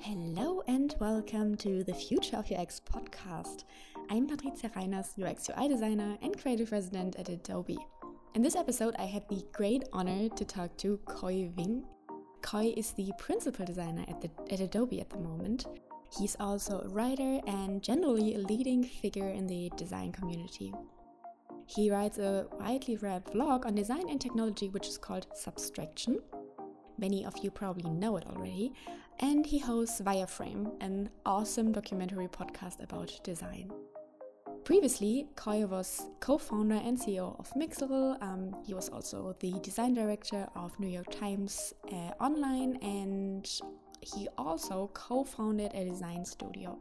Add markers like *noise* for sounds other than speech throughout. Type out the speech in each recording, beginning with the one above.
Hello and welcome to the Future of UX podcast. I'm Patricia Reiners, UX UI designer and creative resident at Adobe. In this episode, I had the great honor to talk to Khoi Vinh. Khoi is the principal designer at, the, at Adobe at the moment. He's also a writer and generally a leading figure in the design community. He writes a widely read blog on design and technology, which is called Subtraction. Many of you probably know it already. And he hosts Wireframe, an awesome documentary podcast about design. Previously, Khoi was co founder and CEO of Mixel. Um, he was also the design director of New York Times uh, Online, and he also co founded a design studio.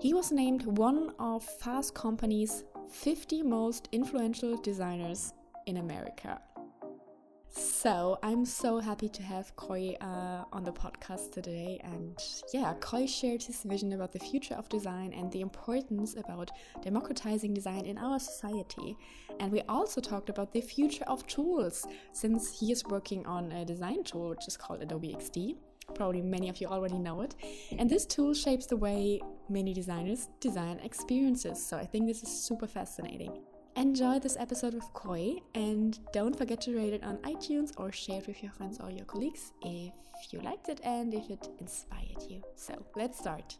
He was named one of Fast Company's 50 most influential designers in America. So I'm so happy to have Khoi uh, on the podcast today, and yeah, Khoi shared his vision about the future of design and the importance about democratizing design in our society. And we also talked about the future of tools, since he is working on a design tool which is called Adobe XD. Probably many of you already know it. And this tool shapes the way many designers design experiences. So I think this is super fascinating. Enjoy this episode with Khoi and don't forget to rate it on iTunes or share it with your friends or your colleagues if you liked it and if it inspired you. So let's start.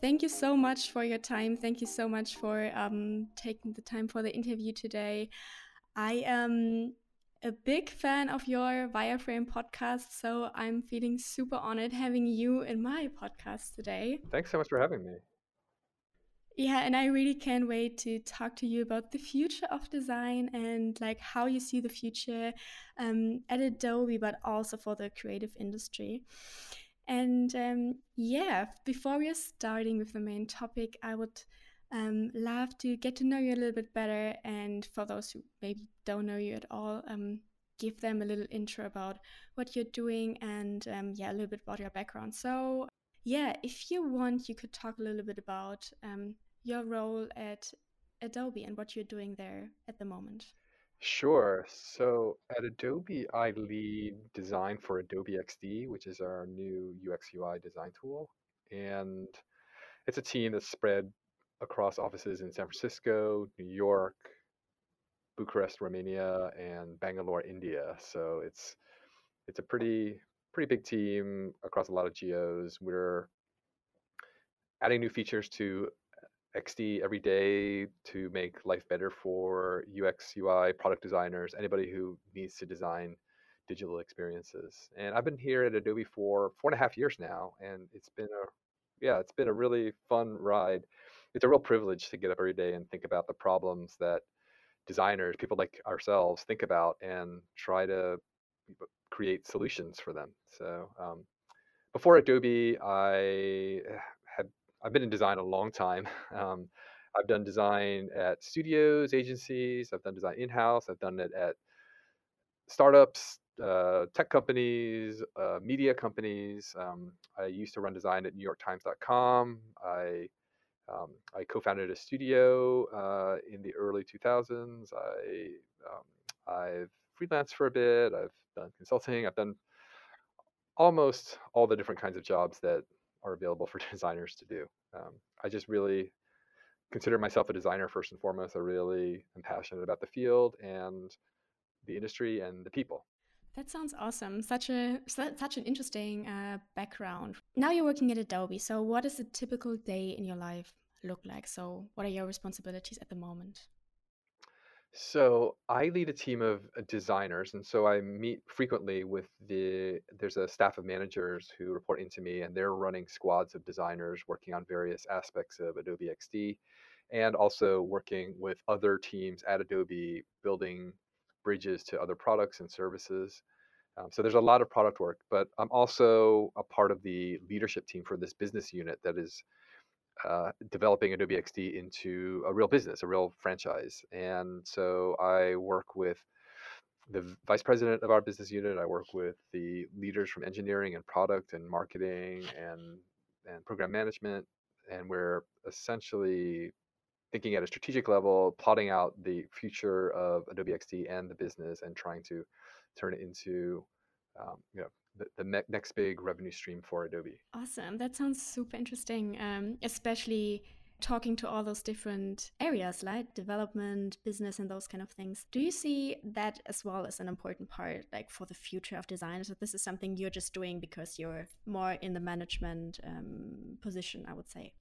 Thank you so much for your time. Thank you so much for um, taking the time for the interview today. I am a big fan of your Wireframe podcast, so I'm feeling super honored having you in my podcast today. Thanks so much for having me. Yeah, and I really can't wait to talk to you about the future of design and like how you see the future um, at Adobe, but also for the creative industry. And um, yeah, before we are starting with the main topic, I would um, love to get to know you a little bit better. And for those who maybe don't know you at all, um, give them a little intro about what you're doing and um, yeah, a little bit about your background. So yeah, if you want, you could talk a little bit about um, your role at Adobe and what you're doing there at the moment. Sure. So at Adobe, I lead design for Adobe XD, which is our new UX UI design tool. And it's a team that's spread across offices in San Francisco, New York, Bucharest, Romania, and Bangalore, India. So it's it's a pretty pretty big team across a lot of geos. We're adding new features to XD every day to make life better for UX, UI, product designers, anybody who needs to design digital experiences. And I've been here at Adobe for four and a half years now, and it's been a yeah, it's been a really fun ride. It's a real privilege to get up every day and think about the problems that designers, people like ourselves, think about and try to create solutions for them. So um, before Adobe, I had I've been in design a long time. *laughs* Um, I've done design at studios, agencies. I've done design in house. I've done it at startups, uh, tech companies, uh, media companies. Um, I used to run design at NewYorkTimes.com. I um, I co-founded a studio uh, in the early 2000s. I um, I've freelanced for a bit. I've done consulting. I've done almost all the different kinds of jobs that are available for *laughs* designers to do. Um, I just really consider myself a designer first and foremost. I really am passionate about the field and the industry and the people. That sounds awesome. Such a such an interesting uh, background. Now you're working at Adobe. So, what does a typical day in your life look like? So, what are your responsibilities at the moment? So I lead a team of uh, designers, and so I meet frequently with the. There's a staff of managers who report into me, and they're running squads of designers working on various aspects of Adobe XD, and also working with other teams at Adobe, building bridges to other products and services. Um, so there's a lot of product work, but I'm also a part of the leadership team for this business unit that is uh, developing Adobe XD into a real business, a real franchise. And so I work with the vice president of our business unit. I work with the leaders from engineering and product and marketing and and program management, and we're essentially thinking at a strategic level, plotting out the future of Adobe XD and the business, and trying to turn it into um, you know the, the ne- next big revenue stream for Adobe. Awesome. That sounds super interesting, um, especially talking to all those different areas like development business and those kind of things do you see that as well as an important part like for the future of design so this is something you're just doing because you're more in the management um, position i would say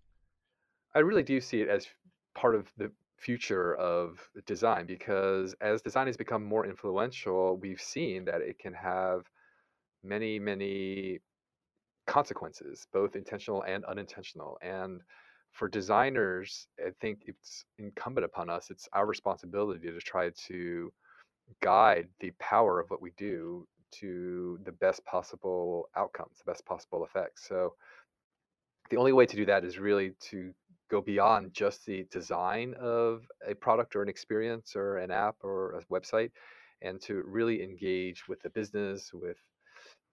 i really do see it as part of the future of design because as design has become more influential we've seen that it can have many many consequences both intentional and unintentional and for designers, I think it's incumbent upon us, it's our responsibility to try to guide the power of what we do to the best possible outcomes, the best possible effects. So the only way to do that is really to go beyond just the design of a product or an experience or an app or a website and to really engage with the business, with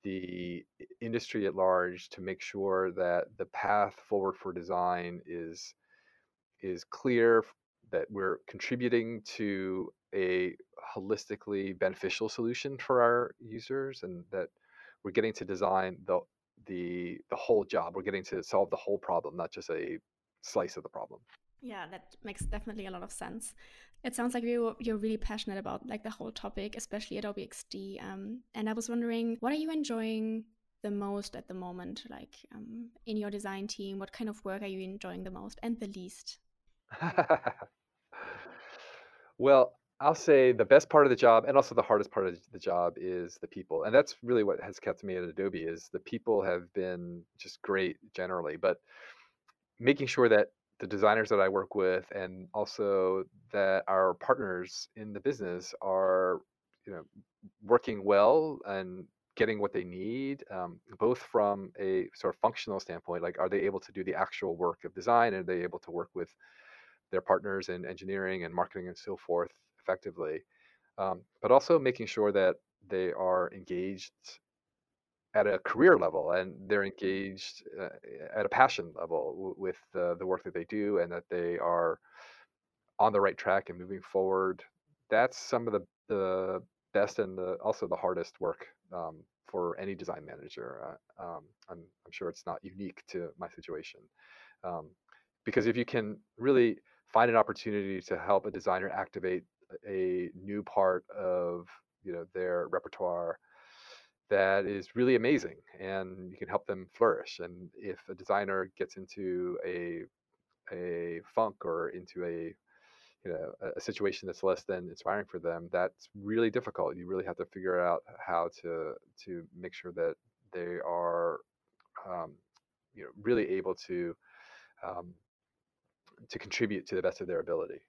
the industry at large to make sure that the path forward for design is is clear that we're contributing to a holistically beneficial solution for our users and that we're getting to design the the the whole job. We're getting to solve the whole problem not just a slice of the problem. Yeah that makes definitely a lot of sense it sounds like you're, you're really passionate about like the whole topic, especially Adobe XD. Um, and I was wondering, what are you enjoying the most at the moment, like um, in your design team? What kind of work are you enjoying the most and the least? *laughs* well, I'll say the best part of the job and also the hardest part of the job is the people. And that's really what has kept me at Adobe is the people have been just great generally, but making sure that the designers that I work with and also that our partners in the business are you know working well and getting what they need um, both from a sort of functional standpoint like are they able to do the actual work of design? Are they able to work with their partners in engineering and marketing and so forth effectively? Um, but also making sure that they are engaged at a career level and they're engaged uh, at a passion level w- with uh, the work that they do and that they are on the right track and moving forward. That's some of the, the best and the, also the hardest work um, for any design manager uh, um, I'm, I'm, sure it's not unique to my situation um, because if you can really find an opportunity to help a designer activate a new part of you know their repertoire that is really amazing and you can help them flourish and if a designer gets into a a funk or into a you know a, situation that's less than inspiring for them that's really difficult. You really have to figure out how to to make sure that they are um, you know really able to um, to contribute to the best of their ability.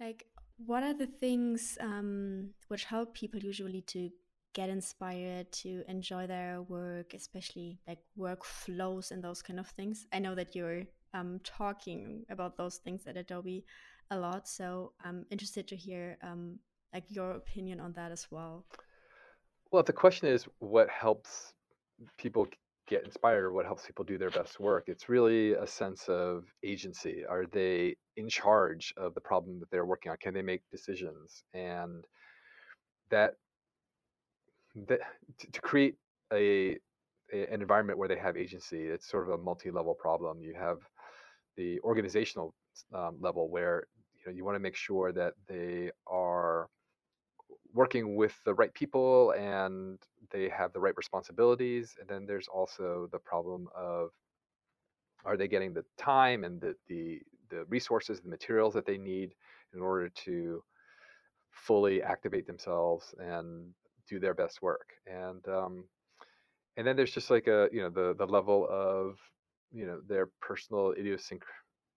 Like what are the things um, which help people usually to get inspired to enjoy their work, especially like workflows and those kind of things. I know that you're um, talking about those things at Adobe a lot, so I'm interested to hear um, like your opinion on that as well. Well, if the question is what helps people get inspired or what helps people do their best work, it's really a sense of agency. Are they in charge of the problem that they're working on? Can they make decisions? And that to create a, a, an environment where they have agency, it's sort of a multi-level problem. You have the organizational um, level where you know you want to make sure that they are working with the right people and they have the right responsibilities. And then there's also the problem of are they getting the time and the the, the resources, the materials that they need in order to fully activate themselves and do their best work and um, and then there's just like a you know the the level of you know their personal idiosyncrasy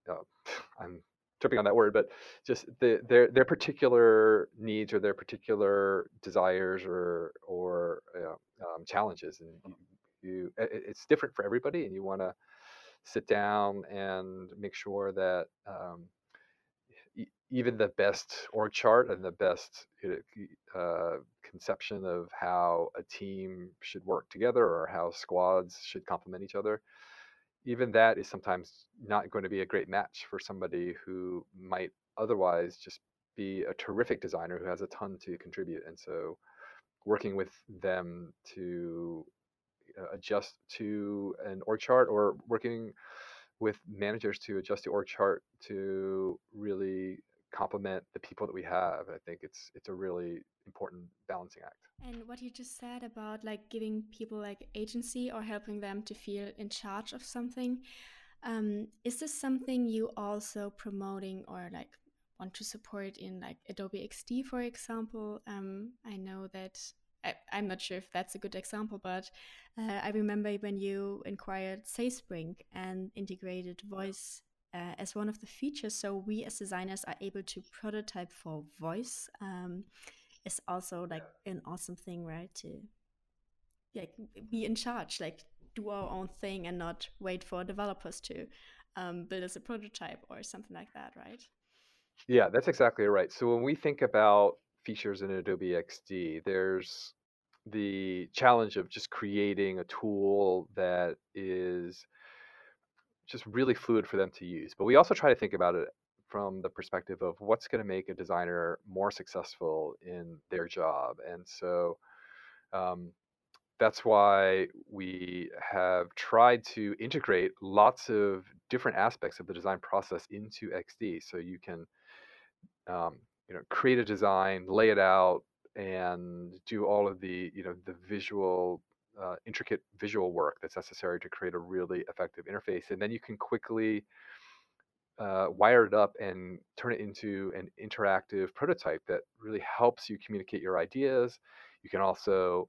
uh, *sighs* i'm tripping on that word but just the, their their particular needs or their particular desires or or uh, um, challenges and you, you it's different for everybody and you want to sit down and make sure that um, even the best org chart and the best uh, conception of how a team should work together or how squads should complement each other, even that is sometimes not going to be a great match for somebody who might otherwise just be a terrific designer who has a ton to contribute. And so working with them to uh, adjust to an org chart or working with managers to adjust the org chart to really complement the people that we have. I think it's it's a really important balancing act. And what you just said about like giving people like agency or helping them to feel in charge of something, um, is this something you also promoting or like want to support in like Adobe XD, for example? Um, I know that I, I'm not sure if that's a good example, but uh, I remember when you inquired SaySpring and integrated voice uh, as one of the features. So we as designers are able to prototype for voice. Um, is also like an awesome thing, right? To like be in charge, like do our own thing and not wait for developers to um, build us a prototype or something like that, right? Yeah, that's exactly right. So when we think about features in Adobe XD, there's the challenge of just creating a tool that is just really fluid for them to use. But we also try to think about it from the perspective of what's going to make a designer more successful in their job. And so um, that's why we have tried to integrate lots of different aspects of the design process into XD. So you can um, you know create a design, lay it out, and do all of the you know the visual uh, intricate visual work that's necessary to create a really effective interface and then you can quickly uh, wire it up and turn it into an interactive prototype that really helps you communicate your ideas. You can also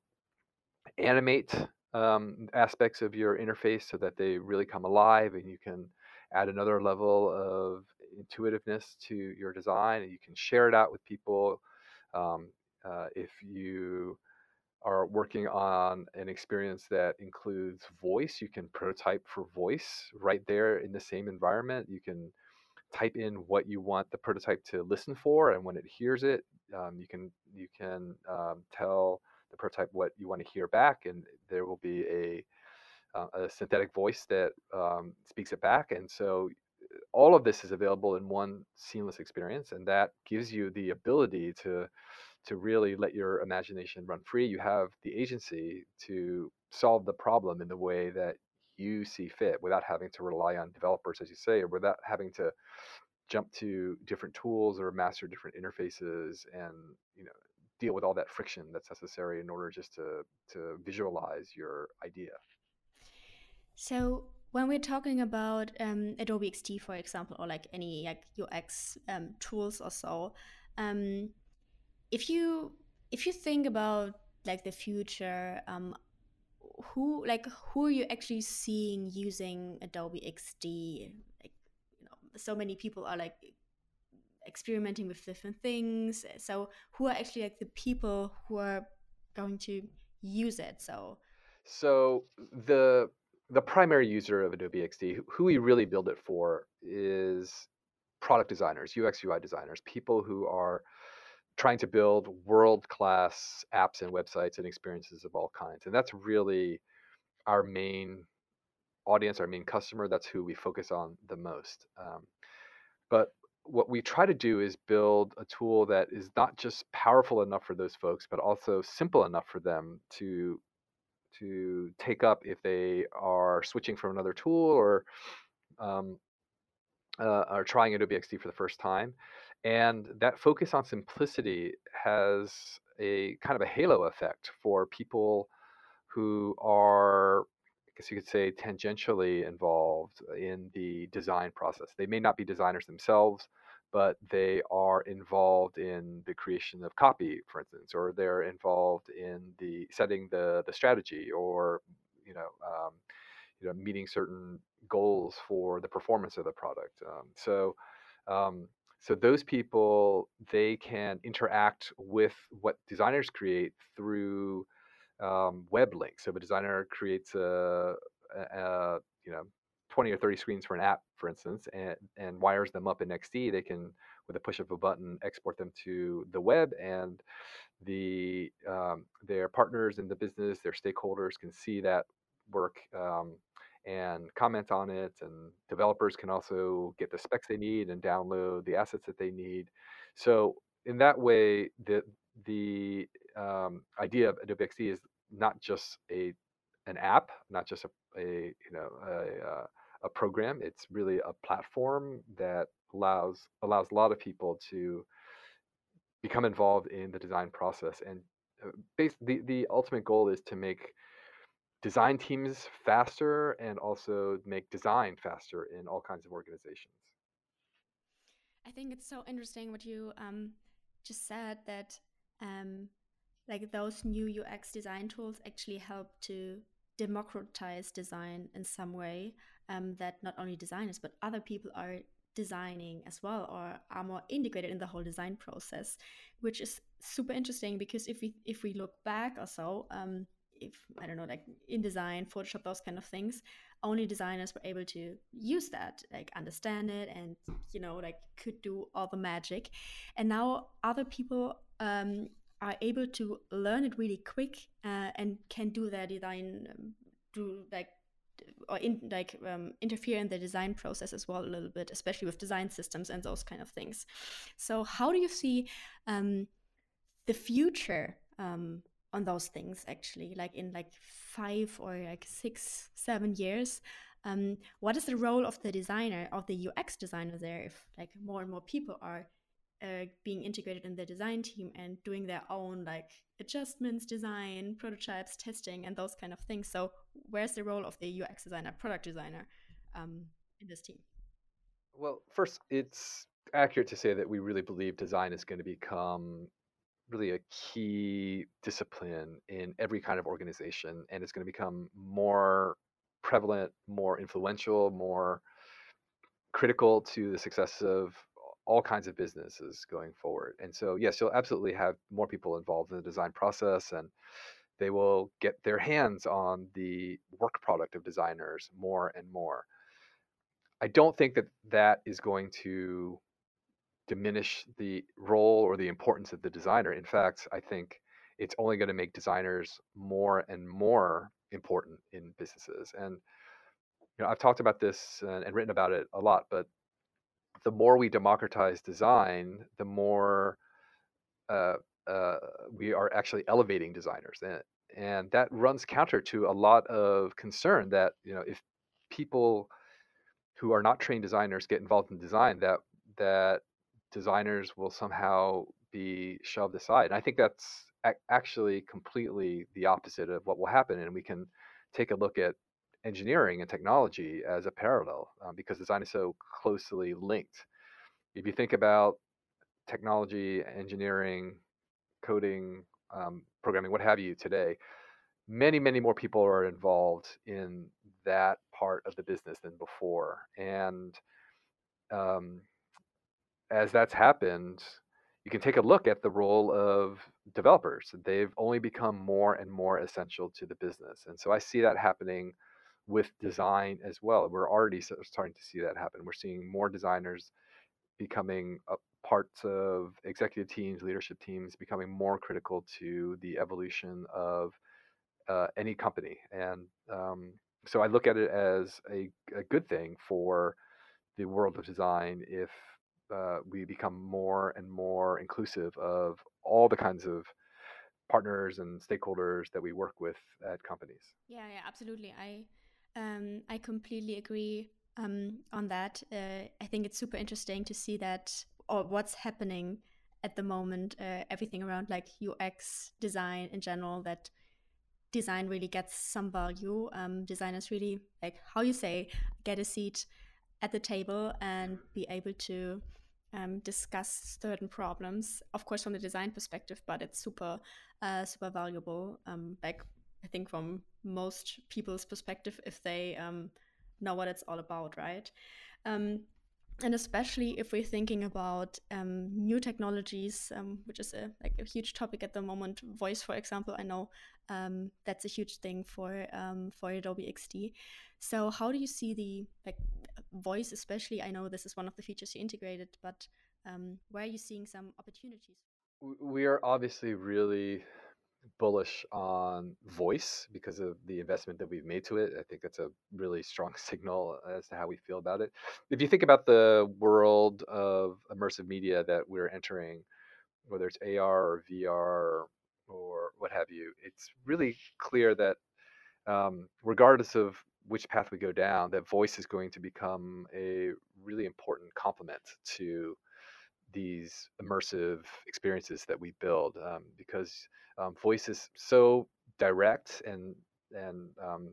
animate um, aspects of your interface so that they really come alive and you can add another level of intuitiveness to your design and you can share it out with people. Um, uh, if you are working on an experience that includes voice, you can prototype for voice right there in the same environment. You can type in what you want the prototype to listen for, and when it hears it, um, you can you can um, tell the prototype what you want to hear back, and there will be a uh, a synthetic voice that um, speaks it back. And so all of this is available in one seamless experience, and that gives you the ability to to really let your imagination run free. You have the agency to solve the problem in the way that you see fit without having to rely on developers, as you say, or without having to jump to different tools or master different interfaces and you know deal with all that friction that's necessary in order just to to visualize your idea. So when we're talking about um, Adobe XD, for example, or like any like UX um, tools or so, um, if you if you think about like the future um who like who are you actually seeing using adobe xd like you know so many people are like experimenting with different things. So who are actually like the people who are going to use it? So so the the primary user of adobe xd who we really build it for is product designers ux ui designers people who are trying to build world class apps and websites and experiences of all kinds. And that's really our main audience, our main customer. That's who we focus on the most. Um, but what we try to do is build a tool that is not just powerful enough for those folks, but also simple enough for them to to take up if they are switching from another tool or um, uh, are trying Adobe XD for the first time. And that focus on simplicity has a kind of a halo effect for people who are, I guess you could say, tangentially involved in the design process. They may not be designers themselves, but they are involved in the creation of copy, for instance, or they're involved in the setting the the strategy, or you know, um, you know, meeting certain goals for the performance of the product. Um, so um, so those people they can interact with what designers create through um, web links. So if a designer creates a, a, a, you know 20 or 30 screens for an app, for instance, and, and wires them up in XD, they can with a push of a button export them to the web and the um, their partners in the business, their stakeholders can see that work um, and comment on it. And developers can also get the specs they need and download the assets that they need. So in that way, the the um, idea of Adobe XD is not just a an app, not just a, a you know a, uh, a program. It's really a platform that allows allows a lot of people to become involved in the design process. And uh, base, the the ultimate goal is to make design teams faster and also make design faster in all kinds of organizations. I think it's so interesting what you um, just said that um, like those new UX design tools actually help to democratize design in some way um, that not only designers but other people are designing as well or are more integrated in the whole design process which is super interesting because if we if we look back or so um, if i don't know like InDesign photoshop those kind of things only designers were able to use that like understand it and you know like could do all the magic. And now other people um, are able to learn it really quick uh, and can do their design um, do like or in like um, interfere in the design process as well a little bit especially with design systems and those kind of things. So how do you see um, the future um, on those things actually like in like five or like six seven years. Um, what is the role of the designer of the ux designer there if like more and more people are uh, being integrated in the design team and doing their own like adjustments design prototypes testing and those kind of things? So where's the role of the ux designer product designer um, in this team? Well first it's accurate to say that we really believe design is going to become really a key discipline in every kind of organization and it's going to become more prevalent more influential more critical to the success of all kinds of businesses going forward. And so, yes, you'll absolutely have more people involved in the design process and they will get their hands on the work product of designers more and more. I don't think that that is going to diminish the role or the importance of the designer. In fact, I think it's only going to make designers more and more important in businesses. And you know, I've talked about this and, and written about it a lot, but the more we democratize design, the more uh, uh, we are actually elevating designers, and and that runs counter to a lot of concern that you know if people who are not trained designers get involved in design, that that designers will somehow be shoved aside. And I think that's actually completely the opposite of what will happen, and we can take a look at engineering and technology as a parallel um, because design is so closely linked. If you think about technology, engineering, coding, um, programming, what have you today, many, many more people are involved in that part of the business than before. And um, as that's happened, you can take a look at the role of developers. They've only become more and more essential to the business. And so I see that happening with design as well. We're already starting to see that happen. We're seeing more designers becoming parts of executive teams, leadership teams, becoming more critical to the evolution of uh, any company. And um, so I look at it as a, a, good thing for the world of design if uh, we become more and more inclusive of all the kinds of partners and stakeholders that we work with at companies. Yeah, yeah, absolutely. I um, I completely agree um, on that. Uh, I think it's super interesting to see that or what's happening at the moment. Uh, everything around like UX design in general. That design really gets some value. Um, designers really like how you say get a seat at the table and be able to um, discuss certain problems. Of course, from the design perspective, but it's super uh, super valuable. Um, like I think from most people's perspective if they um, know what it's all about, right? Um, and especially if we're thinking about um, new technologies, um, which is a, like a huge topic at the moment. Voice, for example, I know that's a huge thing for for Adobe XD. So, how do you see the like voice, especially? I know this is one of the features you integrated, but where are you seeing some opportunities? We are obviously really bullish on voice because of the investment that we've made to it. I think that's a really strong *laughs* signal as to how we feel about it. If you think about the world of immersive media that we're entering, whether it's AR or VR or what have you, it's really clear that um, regardless of which path we go down, that voice is going to become a really important complement to these immersive experiences that we build um, because um, voice is so direct and and um,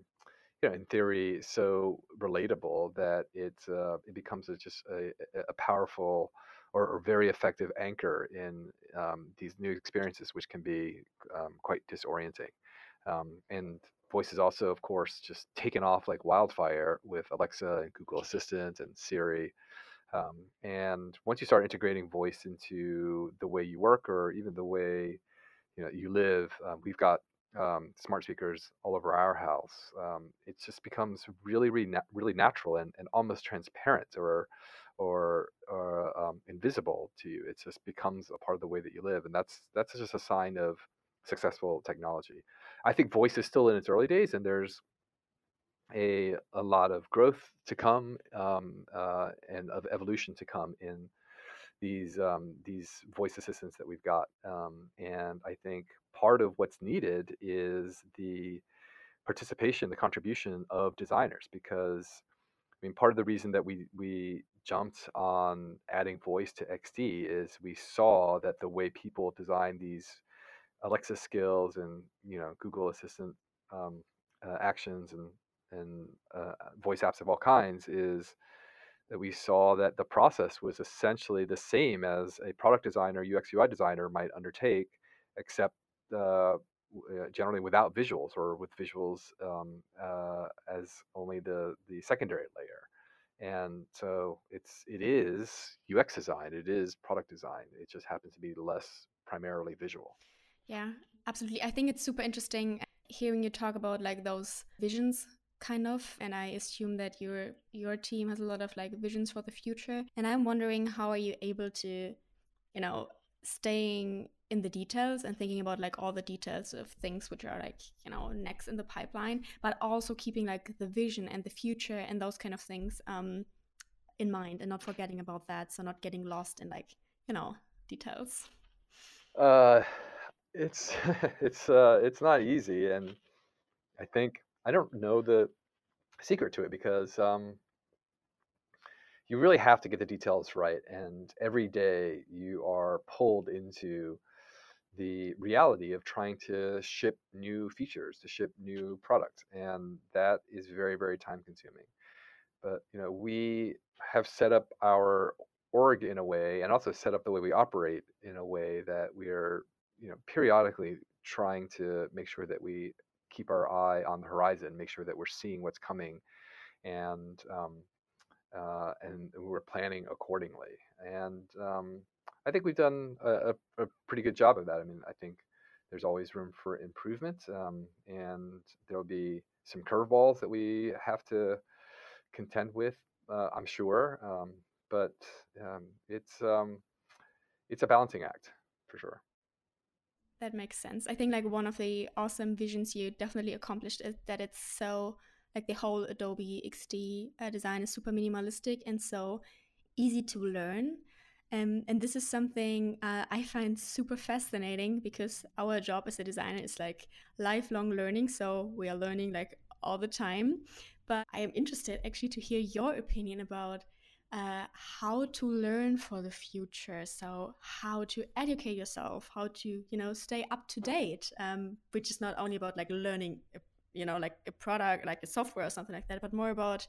you know in theory so relatable that it uh, it becomes a, just a, a powerful or, or, very effective anchor in um, these new experiences which can be um, quite disorienting. Um, and voice is also of course just taken off like wildfire with alexa and google assistant and siri um, and once you start integrating voice into the way you work or even the way you know you live, um, we've got um, smart speakers all over our house. Um, it just becomes really, really, na- really natural and, and almost transparent or or, or um, invisible to you. It just becomes a part of the way that you live, and that's that's just a sign of successful technology. I think voice is still in its early days, and there's a a lot of growth to come um, uh, and of evolution to come in these um, these voice assistants that we've got. Um, and I think part of what's needed is the participation, the contribution of designers, because I mean, part of the reason that we we jumped on adding voice to XD is we saw that the way people design these Alexa skills and you know Google Assistant um, uh, actions and and uh, voice apps of all kinds is that we saw that the process was essentially the same as a product designer, UX UI designer might undertake, except uh, generally without visuals or with visuals um, uh, as only the the secondary layer. And so it's it is UX design, it is product design. It just happens to be less primarily visual. Yeah, absolutely. I think it's super interesting hearing you talk about like those visions kind of and i assume that your your team has a lot of like visions for the future and i'm wondering how are you able to you know staying in the details and thinking about like all the details of things which are like you know next in the pipeline but also keeping like the vision and the future and those kind of things um in mind and not forgetting about that so not getting lost in like you know details uh it's *laughs* it's uh it's not easy and i think I don't know the secret to it because um, you really have to get the details right, and every day you are pulled into the reality of trying to ship new features, to ship new products, and that is very, very time consuming. But you know, we have set up our org in a way, and also set up the way we operate in a way that we are, you know, periodically trying to make sure that we keep our eye on the horizon, make sure that we're seeing what's coming, and um, uh, and we're planning accordingly. And um, I think we've done a, a, pretty good job of that. I mean, I think there's always room for improvement, um, and there'll be some curveballs that we have to contend with. Uh, I'm sure, um, but um, it's um, it's a balancing act for sure. That makes sense. I think like one of the awesome visions you definitely accomplished is that it's so like the whole Adobe XD uh, design is super minimalistic and so easy to learn. Um, and this is something uh, I find super fascinating because our job as a designer is like lifelong learning. So we are learning like all the time. But I am interested actually to hear your opinion about uh, how to learn for the future. So how to educate yourself how to you know stay up to date um, which is not only about like learning you know like a product like a software or something like that but more about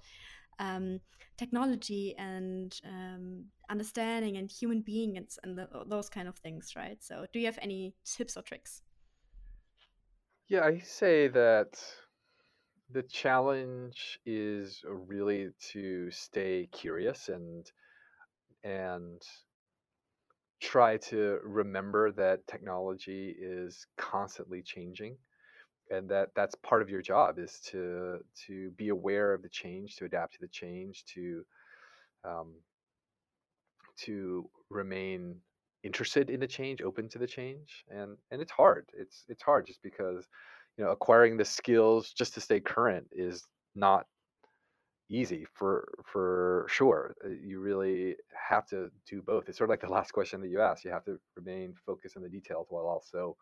um, technology and um, understanding and human beings and the, those kind of things right? So do you have any tips or tricks? Yeah i say that the challenge is really to stay curious and and try to remember that technology is constantly changing and that that's part of your job is to to be aware of the change to adapt to the change to um, to remain interested in the change open to the change and and it's hard. It's it's hard just because you know acquiring the skills just to stay current is not easy for for sure uh, you really have to do both it's sort of like the last question that you asked you have to remain focused on the details while also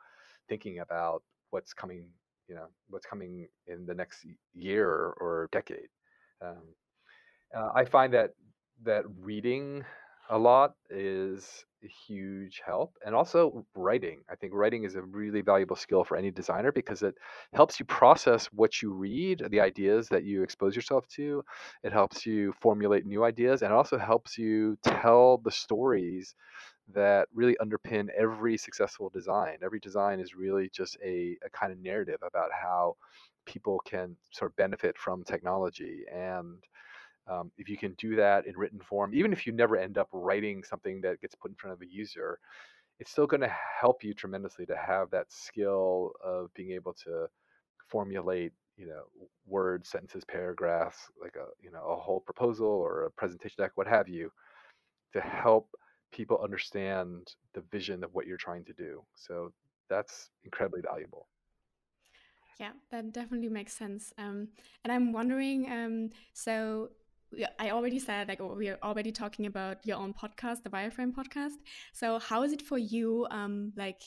thinking about what's coming you know what's coming in the next year or, decade. Um, uh, I find that that reading a lot is a huge help and also writing. I think writing is a really valuable skill for any designer because it helps you process what you read the ideas that you expose yourself to. It helps you formulate new ideas and it also helps you tell the stories that really underpin every successful design. Every design is really just a, a kind of narrative about how people can sort of benefit from technology and um, if you can do that in written form, even if you never end up writing something that gets put in front of a user, it's still going to help you tremendously to have that skill of being able to formulate, you know, words, sentences, paragraphs, like a you know a whole proposal or a presentation deck, what have you, to help people understand the vision of what you're trying to do. So that's incredibly valuable. Yeah, that definitely makes sense. Um, and I'm wondering, um, so I already said like we are already talking about your own podcast, the Wireframe podcast. So how is it for you, um, like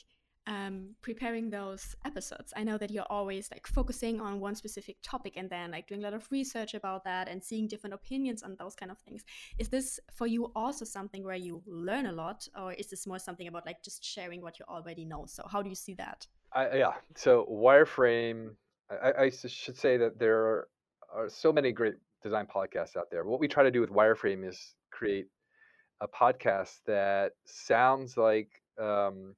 um, preparing those episodes? I know that you're always like focusing on one specific topic and then like doing a lot of research about that and seeing different opinions on those kind of things. Is this for you also something where you learn a lot, or is this more something about like just sharing what you already know? So how do you see that? I, yeah. So Wireframe, I, I should say that there are, are so many great design podcasts out there. What we try to do with Wireframe is create a podcast that sounds like um,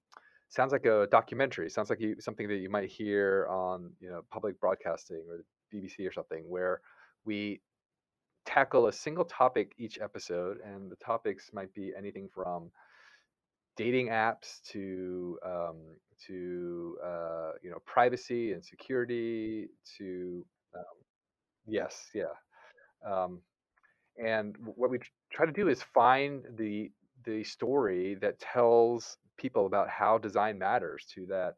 sounds like a documentary. Sounds like you, something that you might hear on you know public broadcasting or BBC or something, where we tackle a single topic each episode, and the topics might be anything from dating apps to um, to uh, you know privacy and security to um, yes yeah um, and what we try to do is find the the story that tells people about how design matters to that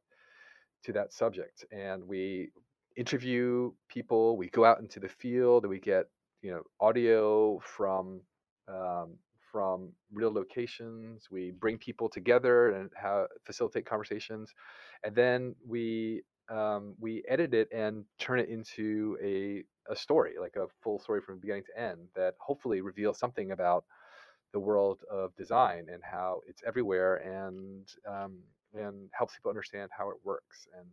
to that subject. And we interview people. We go out into the field. We get you know audio from um, from real locations. We bring people together and have, facilitate conversations, and then we um, we edit it and turn it into a, a story, like a full story from beginning to end that hopefully reveals something about the world of design and how it's everywhere and um, and helps people understand how it works. And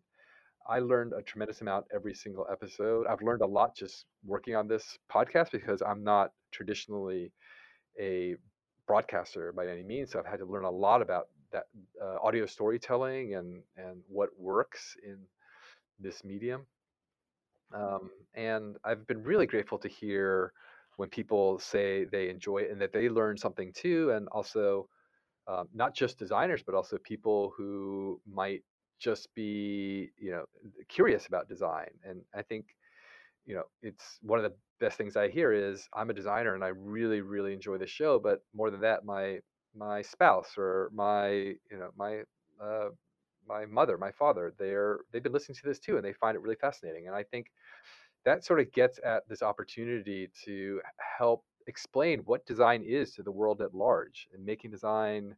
I learned a tremendous amount every single episode. I've learned a lot just working on this podcast because I'm not traditionally a broadcaster by any means. So I've had to learn a lot about that uh, audio storytelling and and what works in this medium. Um, and I've been really grateful to hear when people say they enjoy it and that they learn something too, and also um, not just designers, but also people who might just be, you know, curious about design. And I think, you know, it's one of the best things I hear is I'm a designer and I really, really enjoy the show. But more than that, my my spouse or my, you know, my uh, my mother, my father, they're they've been listening to this too, and they find it really fascinating. And I think that sort of gets at this opportunity to help explain what design is to the world at large, and making design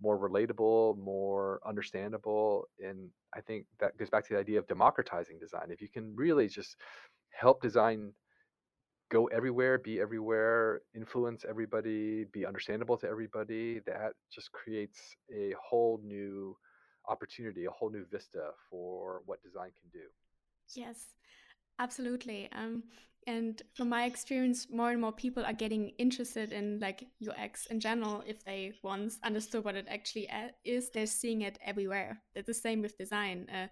more relatable, more understandable. And I think that goes back to the idea of democratizing design. If you can really just help design go everywhere, be everywhere, influence everybody, be understandable to everybody, that just creates a whole new opportunity, a whole new vista for what design can do. Yes, absolutely. Um, and from my experience, more and more people are getting interested in like UX in general. If they once understood what it actually is, they're seeing it everywhere. It's the same with design. Uh,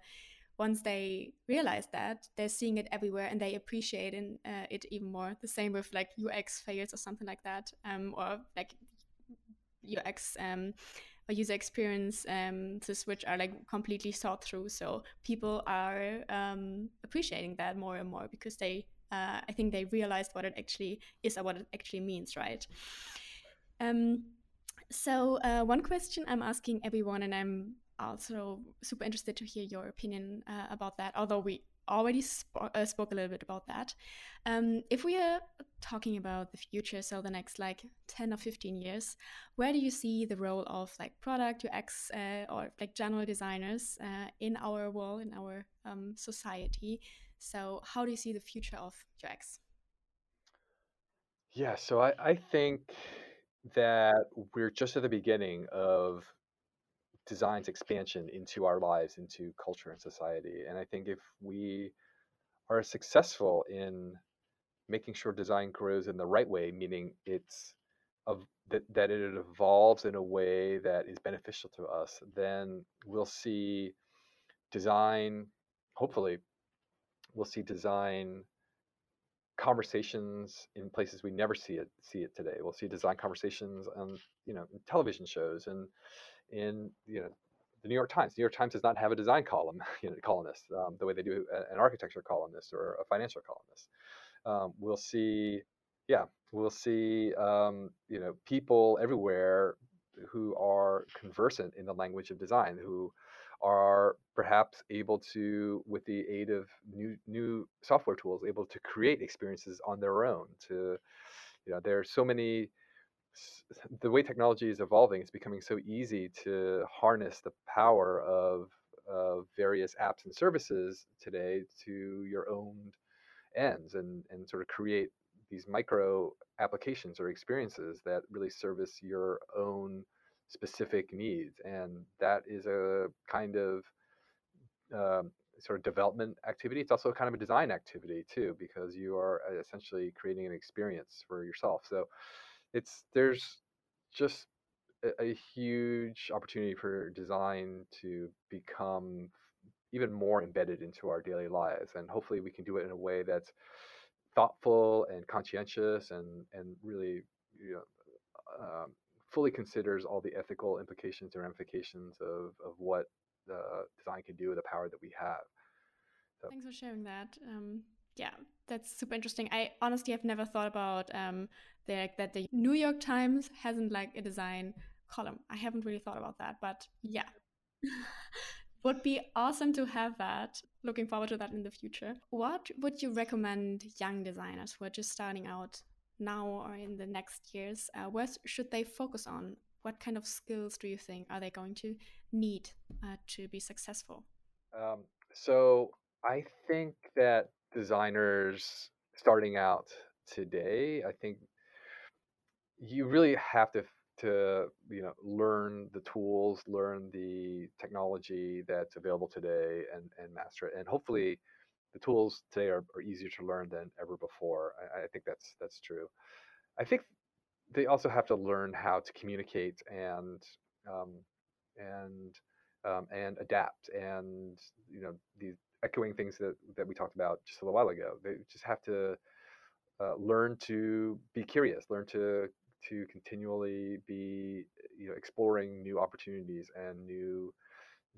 once they realize that, they're seeing it everywhere and they appreciate in, uh, it even more. The same with like UX fails or something like that, um, or like UX um, or user experience um, are like completely thought through. So people are um, appreciating that more and more because they, uh, I think they realized what it actually is or what it actually means, right? Um, so uh, one question I'm asking everyone, and I'm also super interested to hear your opinion uh, about that. Although we already sp- uh, spoke a little bit about that. Um, if we are talking about the future, so the next like 10 or 15 years, where do you see the role of like product UX uh, or like general designers uh, in our world, in our um, society? So, how do you see the future of UX? Yeah, so I, I think that we're just at the beginning of design's expansion into our lives, into culture and society. And I think if we are successful in making sure design grows in the right way, meaning it's of that, that it evolves in a way that is beneficial to us, then we'll see design, hopefully, we'll see design conversations in places we never see it see it today. We'll see design conversations on you know television shows and in you know the New York Times. The New York Times does not have a design column, *laughs* you know, columnist um, the way they do an architecture columnist or a financial columnist. Um, we'll see, yeah, we'll see, um, you know, people everywhere who are conversant in the language of design, who are perhaps able to, with the aid of new new software tools, able to create experiences on their own. To, you know, there are so many the way technology is evolving, it's becoming so easy to harness the power of, of various apps and services today to your own ends and, and sort of create these micro applications or experiences that really service your own specific needs. And that is a kind of um, sort of development activity. It's also kind of a design activity too, because you are uh, essentially creating an experience for yourself. So it's there's just a, a huge opportunity for design to become even more embedded into our daily lives and hopefully we can do it in a way that's thoughtful and conscientious and and really you know um, fully considers all the ethical implications and ramifications of, of what the design can do with the power that we have so. thanks for sharing that um, yeah that's super interesting. I honestly have never thought about um, the, that the new york times hasn't like a design column. I haven't really thought about that but yeah. *laughs* Would be awesome to have that. Looking forward to that in the future. What would you recommend young designers who are just starting out now or in the next years uh, where should they focus on? What kind of skills do you think are they going to need uh, to be successful? Um, so i think that designers starting out today, I think you really have to to you know learn the tools, learn the technology that's available today, and and master it. And hopefully, the tools today are, are easier to learn than ever before. I, I think that's that's true. I think they also have to learn how to communicate and um, and um, and adapt and you know these echoing things that, that we talked about just a little while ago. They just have to uh, learn to be curious, learn to to continually be you know exploring new opportunities and new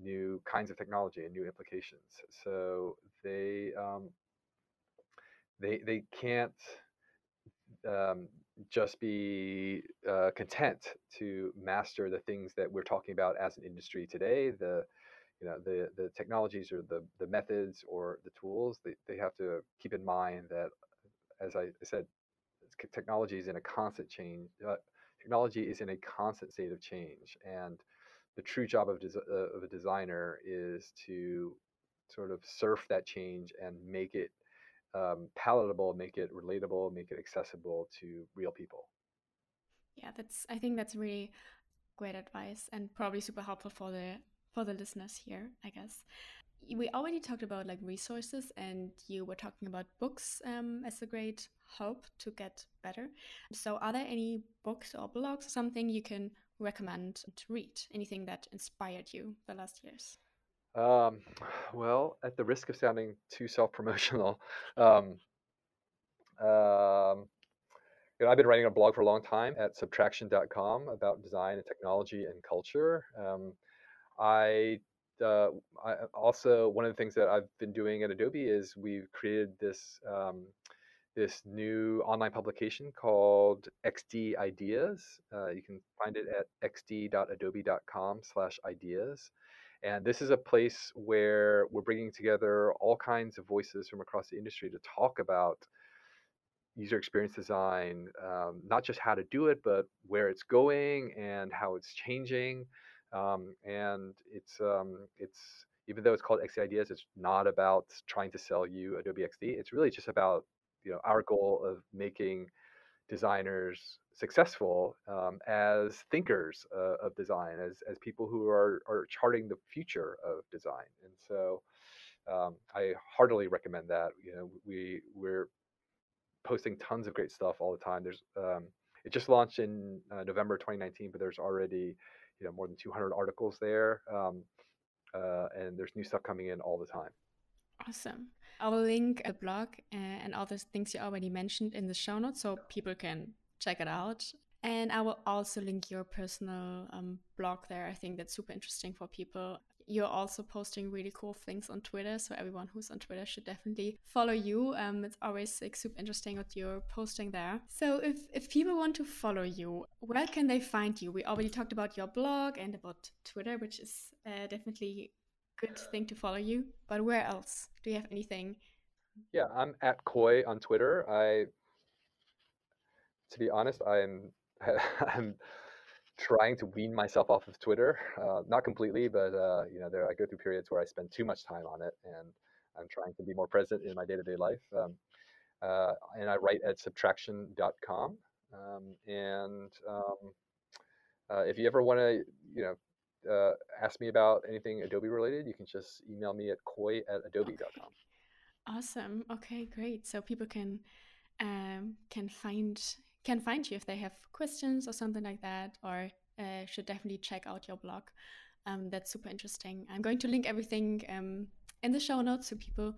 new kinds of technology and new implications. So they um, they they can't um, just be uh, content to master the things that we're talking about as an industry today. The you know the the technologies or the the methods or the tools they, they have to keep in mind that as i said technology is in a constant change uh, technology is in a constant state of change and the true job of, des- uh, of a designer is to sort of surf that change and make it um, palatable make it relatable make it accessible to real people. Yeah that's i think that's really great advice and probably super helpful for the for the listeners here, I guess. We already talked about like resources, and you were talking about books um, as a great help to get better. So, are there any books or blogs or something you can recommend to read? Anything that inspired you the last years? Um, well, at the risk of sounding too self-promotional, *laughs* um, um, you know, I've been writing a blog for a long time at subtraction.com about design and technology and culture. Um, I, uh, I also one of the things that I've been doing at Adobe is we've created this um, this new online publication called XD Ideas. Uh, you can find it at xd.adobe.com/ideas. And this is a place where we're bringing together all kinds of voices from across the industry to talk about user experience design, um, not just how to do it, but where it's going and how it's changing. Um, and it's um, it's even though it's called XD Ideas, it's not about trying to sell you Adobe XD. It's really just about you know our goal of making designers successful um, as thinkers uh, of design, as as people who are are charting the future of design. And so um, I heartily recommend that. You know, we we're posting tons of great stuff all the time. There's um, it just launched in uh, November 2019, but there's already you know more than 200 articles there, um, uh, and there's new stuff coming in all the time. Awesome. I will link the blog uh, and all those things you already mentioned in the show notes so people can check it out. And I will also link your personal um, blog there. I think that's super interesting for people. You're also posting really cool things on Twitter, so everyone who's on Twitter should definitely follow you. Um, it's always like, super interesting what you're posting there. So if if people want to follow you, where can they find you? We already talked about your blog and about Twitter, which is uh, definitely good thing to follow you. But where else? Do you have anything? Yeah, I'm at Khoi on Twitter. I, to be honest, I'm *laughs* I'm trying to wean myself off of Twitter. Uh, not completely, but uh, you know, there I go through periods where I spend too much time on it, and I'm trying to be more present in my day-to-day life. Um, uh, and I write at subtraction.com. Um, and um, uh, if you ever want to, you know, uh, ask me about anything Adobe related, you can just email me at khoi at adobe.com. Okay. Awesome. Okay, great. So people can um, can find can find you if they have questions or something like that, or uh, should definitely check out your blog. Um, that's super interesting. I'm going to link everything um, in the show notes so people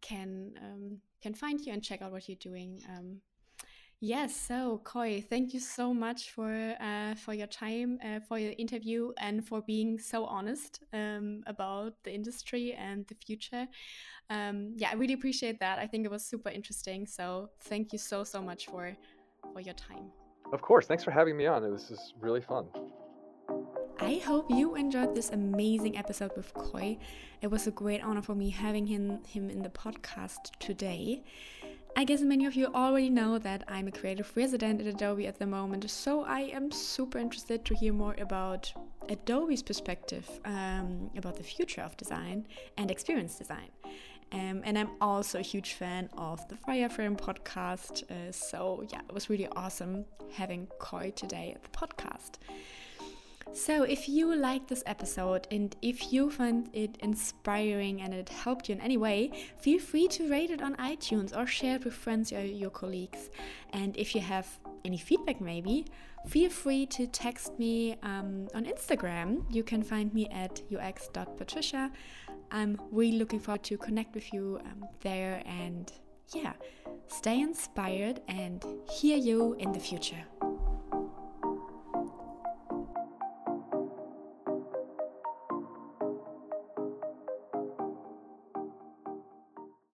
can um, can find you and check out what you're doing. Um, Yes, so Khoi, thank you so much for uh, for your time, uh, for your interview, and for being so honest um, about the industry and the future. Um, yeah, I really appreciate that. I think it was super interesting. So thank you so so much for for your time. Of course, thanks for having me on. It was just really fun. I hope you enjoyed this amazing episode with Khoi. It was a great honor for me having him him in the podcast today. I guess many of you already know that I'm a creative resident at Adobe at the moment, so I am super interested to hear more about Adobe's perspective um, about the future of design and experience design. Um, and I'm also a huge fan of the Wireframe podcast, uh, so yeah, it was really awesome having Khoi today at the podcast. So, if you liked this episode and if you found it inspiring and it helped you in any way, feel free to rate it on iTunes or share it with friends or your colleagues. And if you have any feedback, maybe, feel free to text me um, on Instagram. You can find me at ux.patricia. I'm really looking forward to connect with you um, there and yeah, stay inspired and hear you in the future.